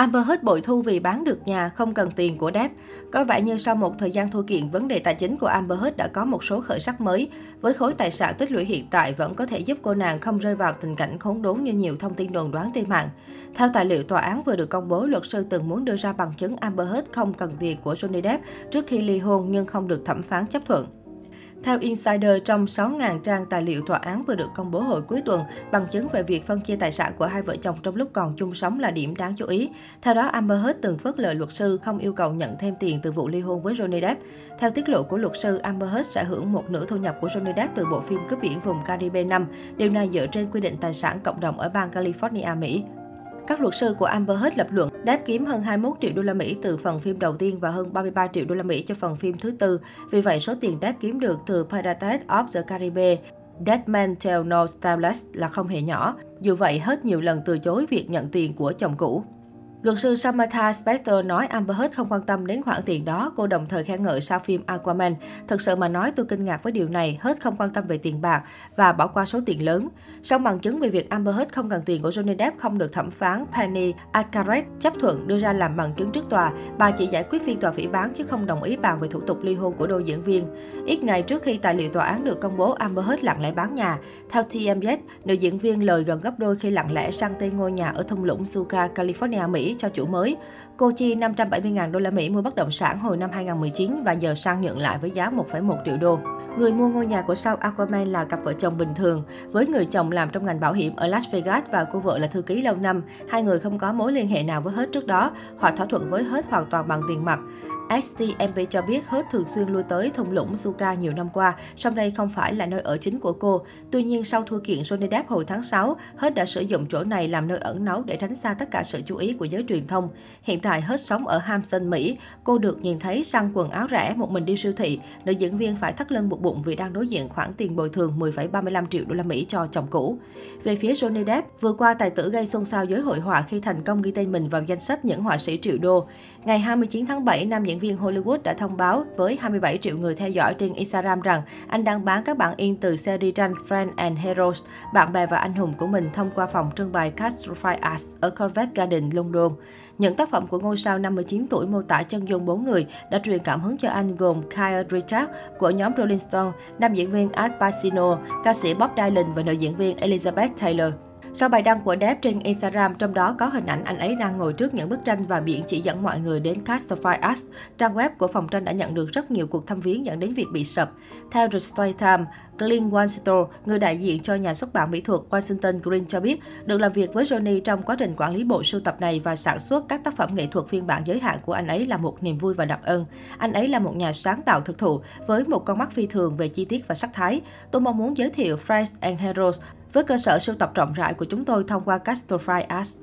Amber Heard bội thu vì bán được nhà không cần tiền của Depp. Có vẻ như sau một thời gian thua kiện, vấn đề tài chính của Amber Heard đã có một số khởi sắc mới. Với khối tài sản tích lũy hiện tại vẫn có thể giúp cô nàng không rơi vào tình cảnh khốn đốn như nhiều thông tin đồn đoán trên mạng. Theo tài liệu tòa án vừa được công bố, luật sư từng muốn đưa ra bằng chứng Amber Heard không cần tiền của Johnny Depp trước khi ly hôn nhưng không được thẩm phán chấp thuận. Theo Insider, trong 6.000 trang tài liệu tòa án vừa được công bố hồi cuối tuần, bằng chứng về việc phân chia tài sản của hai vợ chồng trong lúc còn chung sống là điểm đáng chú ý. Theo đó, Amber Heard từng phớt lời luật sư không yêu cầu nhận thêm tiền từ vụ ly hôn với Johnny Depp. Theo tiết lộ của luật sư, Amber Heard sẽ hưởng một nửa thu nhập của Johnny Depp từ bộ phim cướp biển vùng Caribe 5. Điều này dựa trên quy định tài sản cộng đồng ở bang California, Mỹ. Các luật sư của Amber Heard lập luận đã kiếm hơn 21 triệu đô la Mỹ từ phần phim đầu tiên và hơn 33 triệu đô la Mỹ cho phần phim thứ tư. Vì vậy, số tiền đáp kiếm được từ Pirates of the Caribbean Dead Man Tell No Tales là không hề nhỏ. Dù vậy, hết nhiều lần từ chối việc nhận tiền của chồng cũ. Luật sư Samantha Spector nói Amber Heard không quan tâm đến khoản tiền đó. Cô đồng thời khen ngợi sau phim Aquaman. Thực sự mà nói tôi kinh ngạc với điều này. Heard không quan tâm về tiền bạc và bỏ qua số tiền lớn. Song bằng chứng về việc Amber Heard không cần tiền của Johnny Depp không được thẩm phán Penny Arcarath chấp thuận đưa ra làm bằng chứng trước tòa. Bà chỉ giải quyết phiên tòa phỉ bán chứ không đồng ý bàn về thủ tục ly hôn của đôi diễn viên. Ít ngày trước khi tài liệu tòa án được công bố, Amber Heard lặng lẽ bán nhà. Theo TMZ, nữ diễn viên lời gần gấp đôi khi lặng lẽ sang tên ngôi nhà ở thung lũng Suka, California, Mỹ cho chủ mới. Cô chi 570.000 đô la Mỹ mua bất động sản hồi năm 2019 và giờ sang nhận lại với giá 1,1 triệu đô. Người mua ngôi nhà của sao Aquaman là cặp vợ chồng bình thường, với người chồng làm trong ngành bảo hiểm ở Las Vegas và cô vợ là thư ký lâu năm. Hai người không có mối liên hệ nào với hết trước đó, Họ thỏa thuận với hết hoàn toàn bằng tiền mặt. STMP cho biết hết thường xuyên lui tới thung lũng Suka nhiều năm qua, song đây không phải là nơi ở chính của cô. Tuy nhiên, sau thua kiện Johnny Depp hồi tháng 6, hết đã sử dụng chỗ này làm nơi ẩn náu để tránh xa tất cả sự chú ý của giới truyền thông. Hiện tại, hết sống ở Hampton, Mỹ. Cô được nhìn thấy săn quần áo rẻ một mình đi siêu thị. Nữ diễn viên phải thắt lưng buộc bụng vì đang đối diện khoản tiền bồi thường 10,35 triệu đô la Mỹ cho chồng cũ. Về phía Johnny Depp, vừa qua tài tử gây xôn xao giới hội họa khi thành công ghi tên mình vào danh sách những họa sĩ triệu đô. Ngày 29 tháng 7, nam diễn viên Hollywood đã thông báo với 27 triệu người theo dõi trên Instagram rằng anh đang bán các bản in từ series tranh Friends and Heroes, bạn bè và anh hùng của mình thông qua phòng trưng bày Castrofy Arts ở Covent Garden, London. Những tác phẩm của ngôi sao 59 tuổi mô tả chân dung bốn người đã truyền cảm hứng cho anh gồm Kyle Richard của nhóm Rolling Stone, nam diễn viên Al Pacino, ca sĩ Bob Dylan và nữ diễn viên Elizabeth Taylor. Sau bài đăng của Depp trên Instagram, trong đó có hình ảnh anh ấy đang ngồi trước những bức tranh và biển chỉ dẫn mọi người đến Castify Arts. Trang web của phòng tranh đã nhận được rất nhiều cuộc thăm viếng dẫn đến việc bị sập. Theo The Story Time, Clint Wanstore, người đại diện cho nhà xuất bản mỹ thuật Washington Green cho biết, được làm việc với Johnny trong quá trình quản lý bộ sưu tập này và sản xuất các tác phẩm nghệ thuật phiên bản giới hạn của anh ấy là một niềm vui và đặc ân. Anh ấy là một nhà sáng tạo thực thụ với một con mắt phi thường về chi tiết và sắc thái. Tôi mong muốn giới thiệu Friends and Heroes với cơ sở sưu tập rộng rãi của chúng tôi thông qua Castrofy Arts.